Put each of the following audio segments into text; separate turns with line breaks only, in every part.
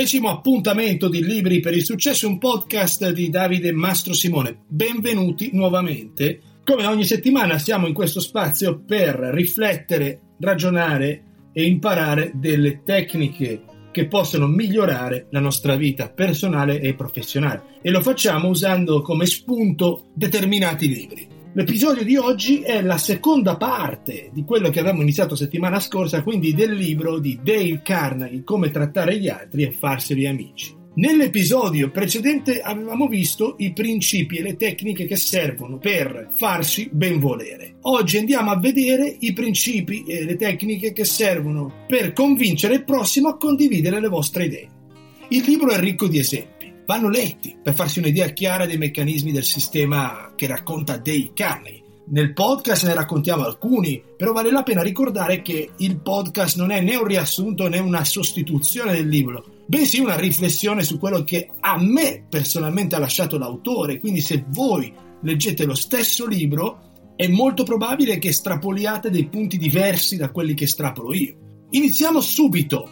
Decimo appuntamento di Libri per il Successo, un podcast di Davide Mastro Simone. Benvenuti nuovamente. Come ogni settimana siamo in questo spazio per riflettere, ragionare e imparare delle tecniche che possono migliorare la nostra vita personale e professionale. E lo facciamo usando come spunto determinati libri. L'episodio di oggi è la seconda parte di quello che avevamo iniziato settimana scorsa, quindi del libro di Dale Carnegie, Come trattare gli altri e farseli amici. Nell'episodio precedente avevamo visto i principi e le tecniche che servono per farsi benvolere. Oggi andiamo a vedere i principi e le tecniche che servono per convincere il prossimo a condividere le vostre idee. Il libro è ricco di esempi vanno letti per farsi un'idea chiara dei meccanismi del sistema che racconta Dale Carnegie. Nel podcast ne raccontiamo alcuni, però vale la pena ricordare che il podcast non è né un riassunto né una sostituzione del libro, bensì una riflessione su quello che a me personalmente ha lasciato l'autore. Quindi se voi leggete lo stesso libro, è molto probabile che estrapoliate dei punti diversi da quelli che estrapolo io. Iniziamo subito.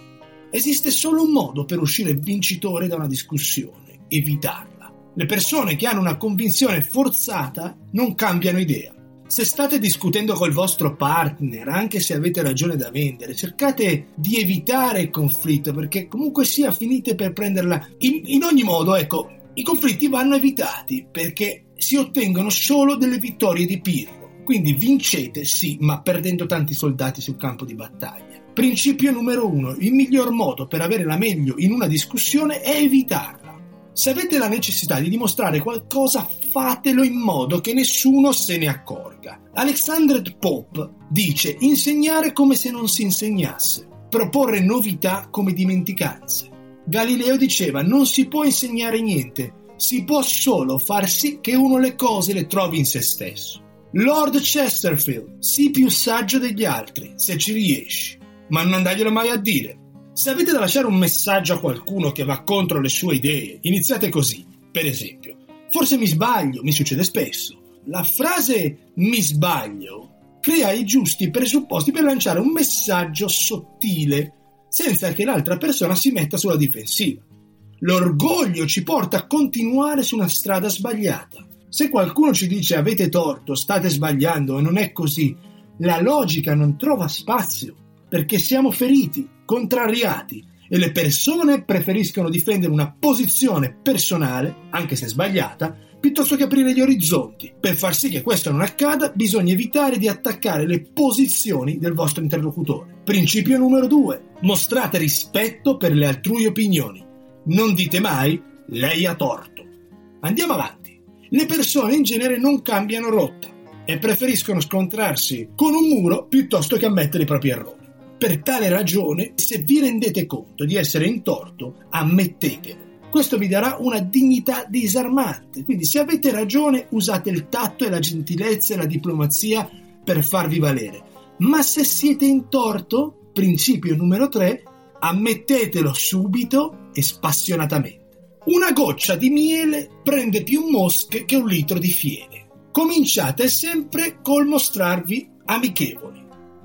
Esiste solo un modo per uscire vincitore da una discussione evitarla. Le persone che hanno una convinzione forzata non cambiano idea. Se state discutendo col vostro partner, anche se avete ragione da vendere, cercate di evitare il conflitto perché comunque sia finite per prenderla. In, in ogni modo, ecco, i conflitti vanno evitati perché si ottengono solo delle vittorie di pirro. Quindi vincete sì, ma perdendo tanti soldati sul campo di battaglia. Principio numero uno: il miglior modo per avere la meglio in una discussione è evitarla. Se avete la necessità di dimostrare qualcosa, fatelo in modo che nessuno se ne accorga. Alexander Pope dice insegnare come se non si insegnasse, proporre novità come dimenticanze. Galileo diceva non si può insegnare niente, si può solo far sì che uno le cose le trovi in se stesso. Lord Chesterfield, sii più saggio degli altri, se ci riesci, ma non andaglielo mai a dire. Se avete da lasciare un messaggio a qualcuno che va contro le sue idee, iniziate così. Per esempio, forse mi sbaglio, mi succede spesso. La frase mi sbaglio crea i giusti presupposti per lanciare un messaggio sottile senza che l'altra persona si metta sulla difensiva. L'orgoglio ci porta a continuare su una strada sbagliata. Se qualcuno ci dice avete torto, state sbagliando e non è così, la logica non trova spazio perché siamo feriti contrariati e le persone preferiscono difendere una posizione personale, anche se sbagliata, piuttosto che aprire gli orizzonti. Per far sì che questo non accada, bisogna evitare di attaccare le posizioni del vostro interlocutore. Principio numero 2. Mostrate rispetto per le altrui opinioni. Non dite mai lei ha torto. Andiamo avanti. Le persone in genere non cambiano rotta e preferiscono scontrarsi con un muro piuttosto che ammettere i propri errori. Per tale ragione, se vi rendete conto di essere in torto, ammettetelo. Questo vi darà una dignità disarmante. Quindi se avete ragione, usate il tatto e la gentilezza e la diplomazia per farvi valere. Ma se siete in torto, principio numero 3, ammettetelo subito e spassionatamente. Una goccia di miele prende più mosche che un litro di fiele. Cominciate sempre col mostrarvi amichevoli.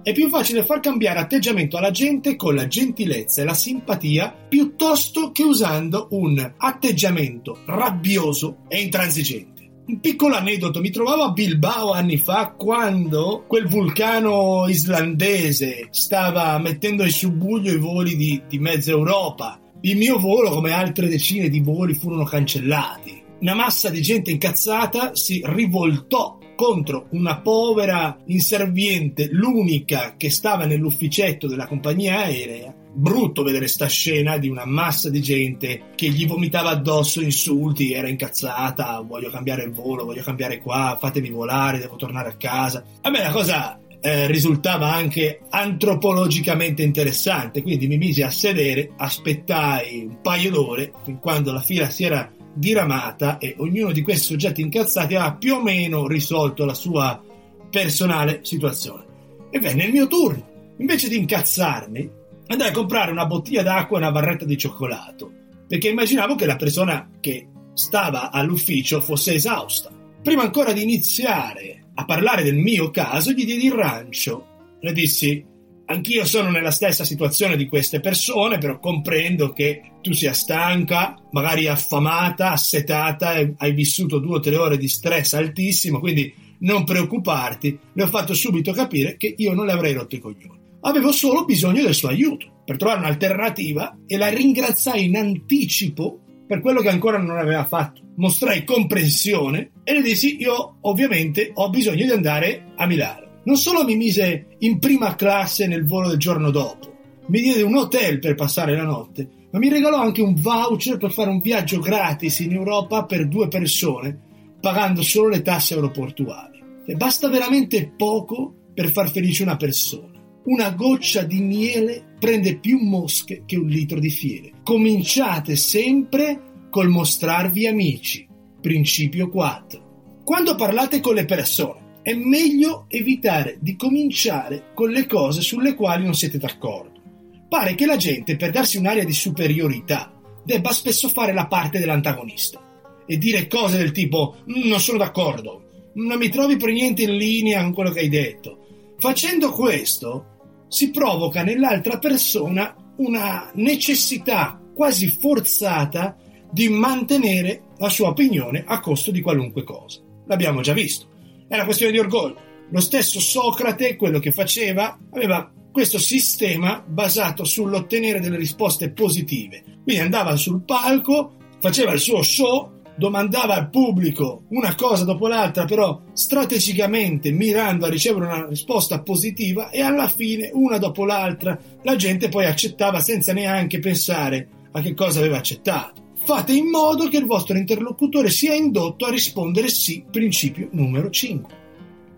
È più facile far cambiare atteggiamento alla gente con la gentilezza e la simpatia piuttosto che usando un atteggiamento rabbioso e intransigente. Un piccolo aneddoto, mi trovavo a Bilbao anni fa quando quel vulcano islandese stava mettendo in subbuglio i voli di, di mezza Europa. Il mio volo, come altre decine di voli, furono cancellati. Una massa di gente incazzata si rivoltò contro una povera inserviente, l'unica che stava nell'ufficetto della compagnia aerea. Brutto vedere sta scena di una massa di gente che gli vomitava addosso insulti, era incazzata, voglio cambiare il volo, voglio cambiare qua, fatemi volare, devo tornare a casa. A me la cosa eh, risultava anche antropologicamente interessante, quindi mi misi a sedere, aspettai un paio d'ore fin quando la fila si era diramata e ognuno di questi soggetti incazzati ha più o meno risolto la sua personale situazione. E venne il mio turno. Invece di incazzarmi, andai a comprare una bottiglia d'acqua e una barretta di cioccolato, perché immaginavo che la persona che stava all'ufficio fosse esausta. Prima ancora di iniziare a parlare del mio caso, gli diedi il rancio. Le dissi: Anch'io sono nella stessa situazione di queste persone, però comprendo che tu sia stanca, magari affamata, assetata, hai vissuto due o tre ore di stress altissimo, quindi non preoccuparti. Le ho fatto subito capire che io non le avrei rotto i coglioni. Avevo solo bisogno del suo aiuto per trovare un'alternativa e la ringraziai in anticipo per quello che ancora non aveva fatto. Mostrai comprensione e le dissi io ovviamente ho bisogno di andare a Milano. Non solo mi mise in prima classe nel volo del giorno dopo, mi diede un hotel per passare la notte, ma mi regalò anche un voucher per fare un viaggio gratis in Europa per due persone, pagando solo le tasse aeroportuali. E basta veramente poco per far felice una persona. Una goccia di miele prende più mosche che un litro di fiele. Cominciate sempre col mostrarvi amici. Principio 4. Quando parlate con le persone, è meglio evitare di cominciare con le cose sulle quali non siete d'accordo. Pare che la gente, per darsi un'aria di superiorità, debba spesso fare la parte dell'antagonista e dire cose del tipo mm, non sono d'accordo, non mi trovi per niente in linea con quello che hai detto. Facendo questo si provoca nell'altra persona una necessità quasi forzata di mantenere la sua opinione a costo di qualunque cosa. L'abbiamo già visto. È una questione di orgoglio. Lo stesso Socrate, quello che faceva, aveva questo sistema basato sull'ottenere delle risposte positive. Quindi andava sul palco, faceva il suo show, domandava al pubblico una cosa dopo l'altra, però strategicamente mirando a ricevere una risposta positiva e alla fine, una dopo l'altra, la gente poi accettava senza neanche pensare a che cosa aveva accettato. Fate in modo che il vostro interlocutore sia indotto a rispondere sì, principio numero 5.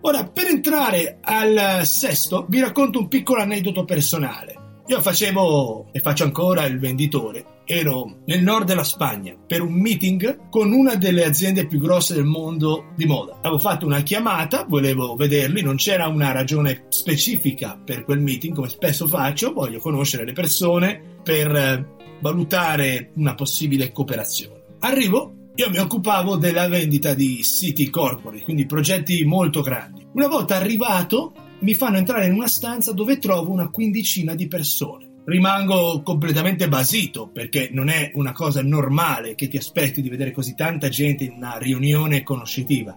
Ora, per entrare al sesto, vi racconto un piccolo aneddoto personale. Io facevo e faccio ancora il venditore ero nel nord della Spagna per un meeting con una delle aziende più grosse del mondo di moda. Avevo fatto una chiamata, volevo vederli, non c'era una ragione specifica per quel meeting, come spesso faccio, voglio conoscere le persone per eh, valutare una possibile cooperazione. Arrivo, io mi occupavo della vendita di siti corporate, quindi progetti molto grandi. Una volta arrivato, mi fanno entrare in una stanza dove trovo una quindicina di persone rimango completamente basito perché non è una cosa normale che ti aspetti di vedere così tanta gente in una riunione conoscitiva.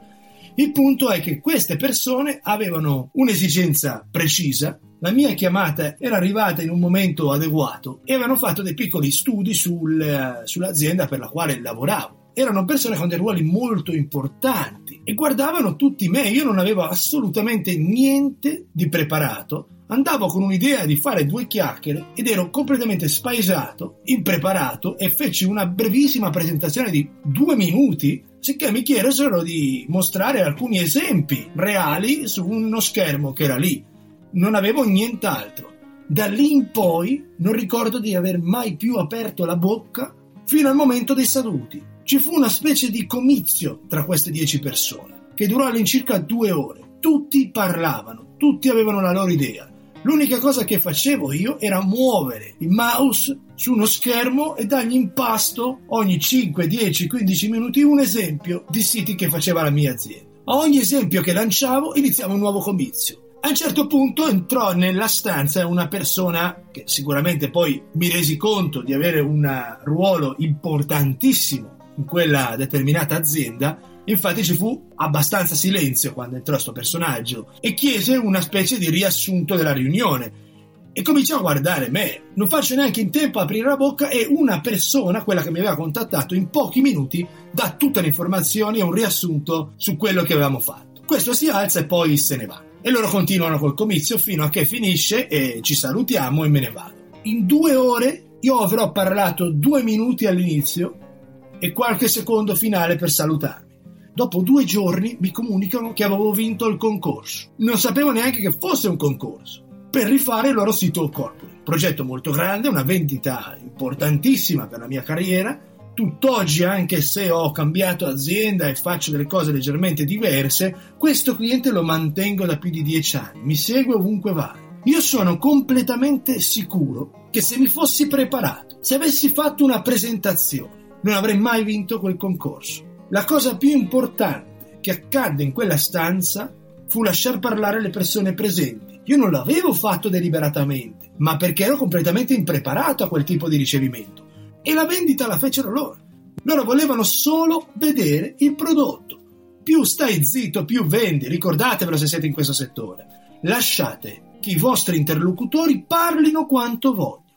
Il punto è che queste persone avevano un'esigenza precisa, la mia chiamata era arrivata in un momento adeguato e avevano fatto dei piccoli studi sul, sull'azienda per la quale lavoravo. Erano persone con dei ruoli molto importanti e guardavano tutti me, io non avevo assolutamente niente di preparato. Andavo con un'idea di fare due chiacchiere ed ero completamente spaesato, impreparato e feci una brevissima presentazione di due minuti sicché mi chiesero di mostrare alcuni esempi reali su uno schermo che era lì. Non avevo nient'altro. Da lì in poi non ricordo di aver mai più aperto la bocca fino al momento dei saluti. Ci fu una specie di comizio tra queste dieci persone, che durò all'incirca due ore. Tutti parlavano, tutti avevano la loro idea. L'unica cosa che facevo io era muovere il mouse su uno schermo e dargli in pasto ogni 5, 10, 15 minuti un esempio di siti che faceva la mia azienda. A ogni esempio che lanciavo iniziava un nuovo comizio. A un certo punto entrò nella stanza una persona che sicuramente poi mi resi conto di avere un ruolo importantissimo in quella determinata azienda Infatti ci fu abbastanza silenzio quando entrò questo personaggio e chiese una specie di riassunto della riunione. E cominciò a guardare me. Non faccio neanche in tempo a aprire la bocca e una persona, quella che mi aveva contattato, in pochi minuti dà tutte le informazioni e un riassunto su quello che avevamo fatto. Questo si alza e poi se ne va. E loro continuano col comizio fino a che finisce e ci salutiamo e me ne vado. In due ore io avrò parlato due minuti all'inizio e qualche secondo finale per salutarmi. Dopo due giorni mi comunicano che avevo vinto il concorso. Non sapevo neanche che fosse un concorso. Per rifare il loro sito corporate. Progetto molto grande, una vendita importantissima per la mia carriera. Tutt'oggi, anche se ho cambiato azienda e faccio delle cose leggermente diverse, questo cliente lo mantengo da più di dieci anni. Mi segue ovunque vado. Io sono completamente sicuro che se mi fossi preparato, se avessi fatto una presentazione, non avrei mai vinto quel concorso. La cosa più importante che accadde in quella stanza fu lasciar parlare le persone presenti. Io non l'avevo fatto deliberatamente, ma perché ero completamente impreparato a quel tipo di ricevimento. E la vendita la fecero loro. Loro volevano solo vedere il prodotto. Più stai zitto, più vendi. Ricordatevelo se siete in questo settore. Lasciate che i vostri interlocutori parlino quanto vogliono.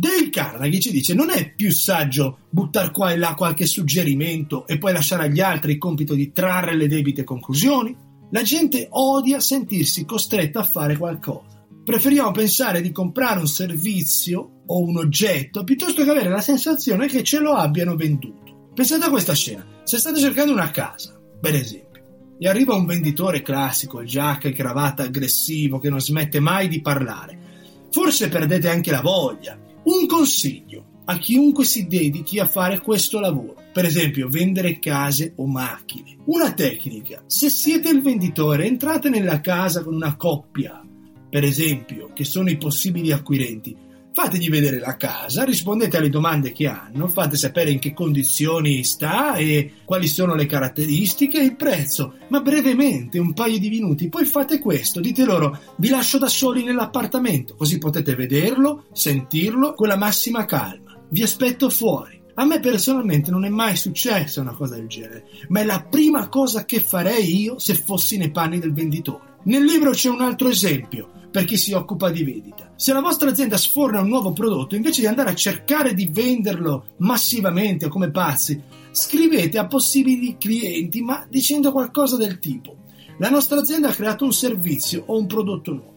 Dale Carnegie ci dice non è più saggio buttare qua e là qualche suggerimento e poi lasciare agli altri il compito di trarre le debite conclusioni? La gente odia sentirsi costretta a fare qualcosa. Preferiamo pensare di comprare un servizio o un oggetto piuttosto che avere la sensazione che ce lo abbiano venduto. Pensate a questa scena. Se state cercando una casa, per esempio, e arriva un venditore classico, giacca e cravatta aggressivo che non smette mai di parlare, forse perdete anche la voglia un consiglio a chiunque si dedichi a fare questo lavoro, per esempio vendere case o macchine. Una tecnica, se siete il venditore, entrate nella casa con una coppia, per esempio, che sono i possibili acquirenti, Fategli vedere la casa, rispondete alle domande che hanno, fate sapere in che condizioni sta e quali sono le caratteristiche e il prezzo, ma brevemente, un paio di minuti, poi fate questo, dite loro vi lascio da soli nell'appartamento, così potete vederlo, sentirlo con la massima calma. Vi aspetto fuori. A me personalmente non è mai successa una cosa del genere, ma è la prima cosa che farei io se fossi nei panni del venditore. Nel libro c'è un altro esempio per chi si occupa di vendita. Se la vostra azienda sforna un nuovo prodotto, invece di andare a cercare di venderlo massivamente o come pazzi, scrivete a possibili clienti, ma dicendo qualcosa del tipo: La nostra azienda ha creato un servizio o un prodotto nuovo.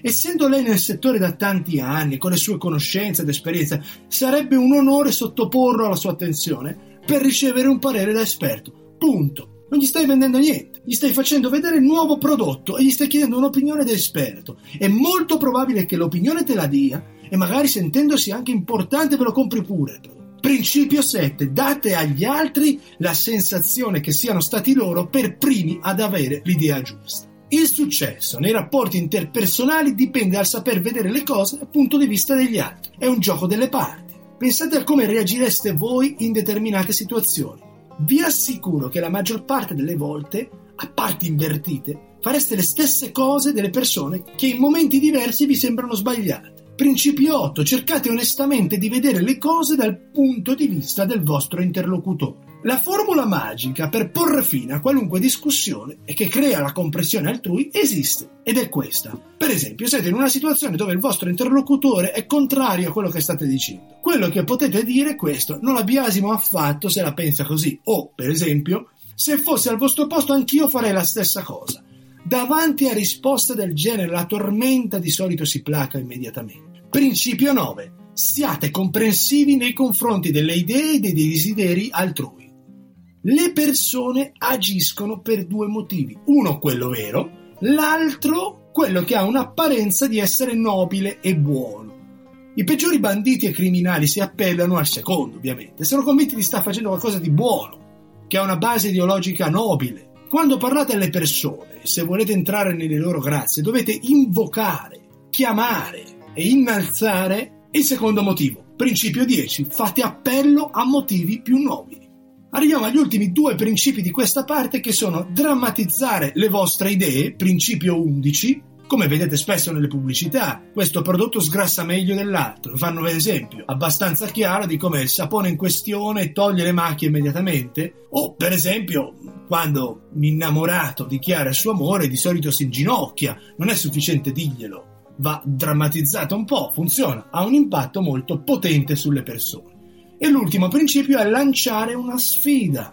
Essendo lei nel settore da tanti anni, con le sue conoscenze ed esperienze, sarebbe un onore sottoporlo alla sua attenzione per ricevere un parere da esperto. Punto. Non gli stai vendendo niente, gli stai facendo vedere il nuovo prodotto e gli stai chiedendo un'opinione da esperto. È molto probabile che l'opinione te la dia e magari sentendosi anche importante ve lo compri pure. Principio 7. Date agli altri la sensazione che siano stati loro per primi ad avere l'idea giusta. Il successo nei rapporti interpersonali dipende dal saper vedere le cose dal punto di vista degli altri. È un gioco delle parti. Pensate a come reagireste voi in determinate situazioni vi assicuro che la maggior parte delle volte, a parti invertite, fareste le stesse cose delle persone che in momenti diversi vi sembrano sbagliate. Principio 8. Cercate onestamente di vedere le cose dal punto di vista del vostro interlocutore. La formula magica per porre fine a qualunque discussione e che crea la compressione altrui esiste ed è questa. Per esempio, siete in una situazione dove il vostro interlocutore è contrario a quello che state dicendo. Quello che potete dire è questo: non la biasimo affatto se la pensa così. O, per esempio, se fosse al vostro posto anch'io farei la stessa cosa. Davanti a risposte del genere la tormenta di solito si placa immediatamente. Principio 9. Siate comprensivi nei confronti delle idee e dei desideri altrui. Le persone agiscono per due motivi. Uno quello vero, l'altro quello che ha un'apparenza di essere nobile e buono. I peggiori banditi e criminali si appellano al secondo, ovviamente. Sono convinti di stare facendo qualcosa di buono, che ha una base ideologica nobile. Quando parlate alle persone, se volete entrare nelle loro grazie, dovete invocare, chiamare e innalzare il secondo motivo. Principio 10. Fate appello a motivi più nobili. Arriviamo agli ultimi due principi di questa parte che sono drammatizzare le vostre idee, principio 11, come vedete spesso nelle pubblicità, questo prodotto sgrassa meglio dell'altro. Fanno un esempio abbastanza chiaro di come il sapone in questione toglie le macchie immediatamente. O, per esempio, quando un innamorato dichiara il suo amore, di solito si inginocchia. Non è sufficiente dirglielo. Va drammatizzato un po', funziona, ha un impatto molto potente sulle persone. E l'ultimo principio è lanciare una sfida.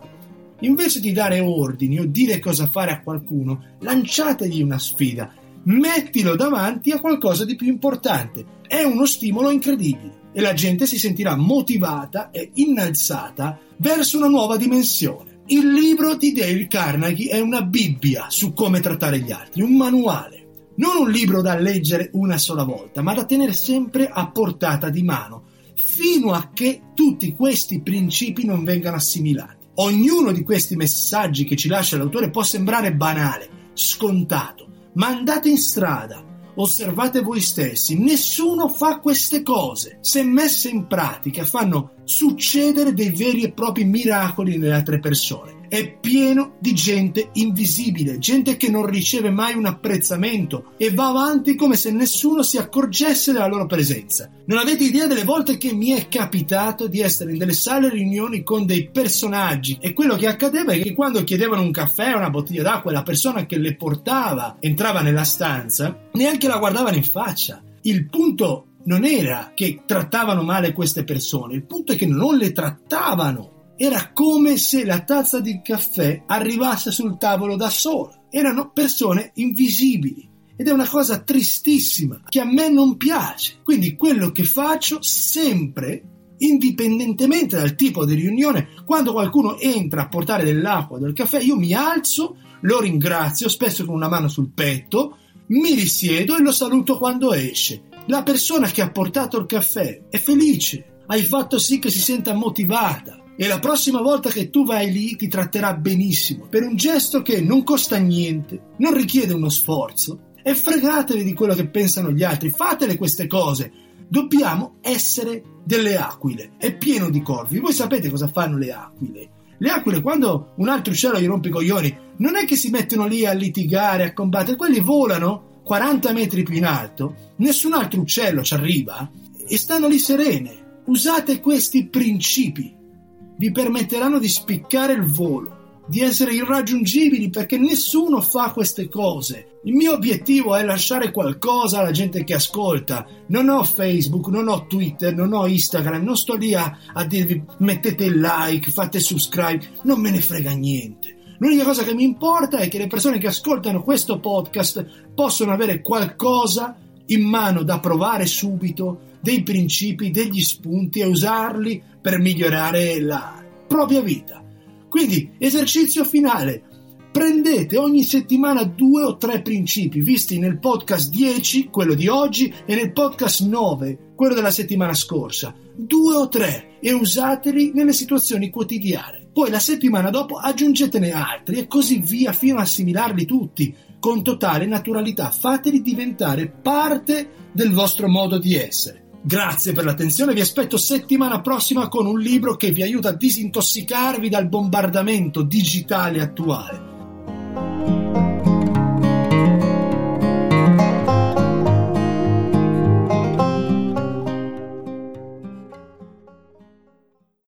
Invece di dare ordini o dire cosa fare a qualcuno, lanciategli una sfida. Mettilo davanti a qualcosa di più importante. È uno stimolo incredibile e la gente si sentirà motivata e innalzata verso una nuova dimensione. Il libro di Dale Carnegie è una Bibbia su come trattare gli altri, un manuale. Non un libro da leggere una sola volta, ma da tenere sempre a portata di mano fino a che tutti questi principi non vengano assimilati. Ognuno di questi messaggi che ci lascia l'autore può sembrare banale, scontato, ma andate in strada, osservate voi stessi, nessuno fa queste cose. Se messe in pratica fanno succedere dei veri e propri miracoli nelle altre persone. È pieno di gente invisibile, gente che non riceve mai un apprezzamento e va avanti come se nessuno si accorgesse della loro presenza. Non avete idea delle volte che mi è capitato di essere in delle sale riunioni con dei personaggi e quello che accadeva è che quando chiedevano un caffè o una bottiglia d'acqua e la persona che le portava entrava nella stanza, neanche la guardavano in faccia. Il punto non era che trattavano male queste persone, il punto è che non le trattavano era come se la tazza di caffè arrivasse sul tavolo da sola. Erano persone invisibili. Ed è una cosa tristissima che a me non piace. Quindi quello che faccio sempre, indipendentemente dal tipo di riunione, quando qualcuno entra a portare dell'acqua o del caffè, io mi alzo, lo ringrazio, spesso con una mano sul petto, mi risiedo e lo saluto quando esce. La persona che ha portato il caffè è felice, hai fatto sì che si senta motivata e la prossima volta che tu vai lì ti tratterà benissimo per un gesto che non costa niente, non richiede uno sforzo e fregatevi di quello che pensano gli altri, fatele queste cose. Dobbiamo essere delle aquile, è pieno di corvi. Voi sapete cosa fanno le aquile? Le aquile, quando un altro uccello gli rompe i coglioni, non è che si mettono lì a litigare, a combattere, quelli volano 40 metri più in alto, nessun altro uccello ci arriva e stanno lì serene. Usate questi principi vi permetteranno di spiccare il volo, di essere irraggiungibili perché nessuno fa queste cose. Il mio obiettivo è lasciare qualcosa alla gente che ascolta. Non ho Facebook, non ho Twitter, non ho Instagram, non sto lì a, a dirvi mettete like, fate subscribe, non me ne frega niente. L'unica cosa che mi importa è che le persone che ascoltano questo podcast possono avere qualcosa in mano da provare subito, dei principi, degli spunti e usarli per migliorare la propria vita. Quindi, esercizio finale. Prendete ogni settimana due o tre principi visti nel podcast 10, quello di oggi, e nel podcast 9, quello della settimana scorsa. Due o tre e usateli nelle situazioni quotidiane. Poi la settimana dopo aggiungetene altri e così via fino a assimilarli tutti con totale naturalità. Fateli diventare parte del vostro modo di essere. Grazie per l'attenzione, vi aspetto settimana prossima con un libro che vi aiuta a disintossicarvi dal bombardamento digitale attuale.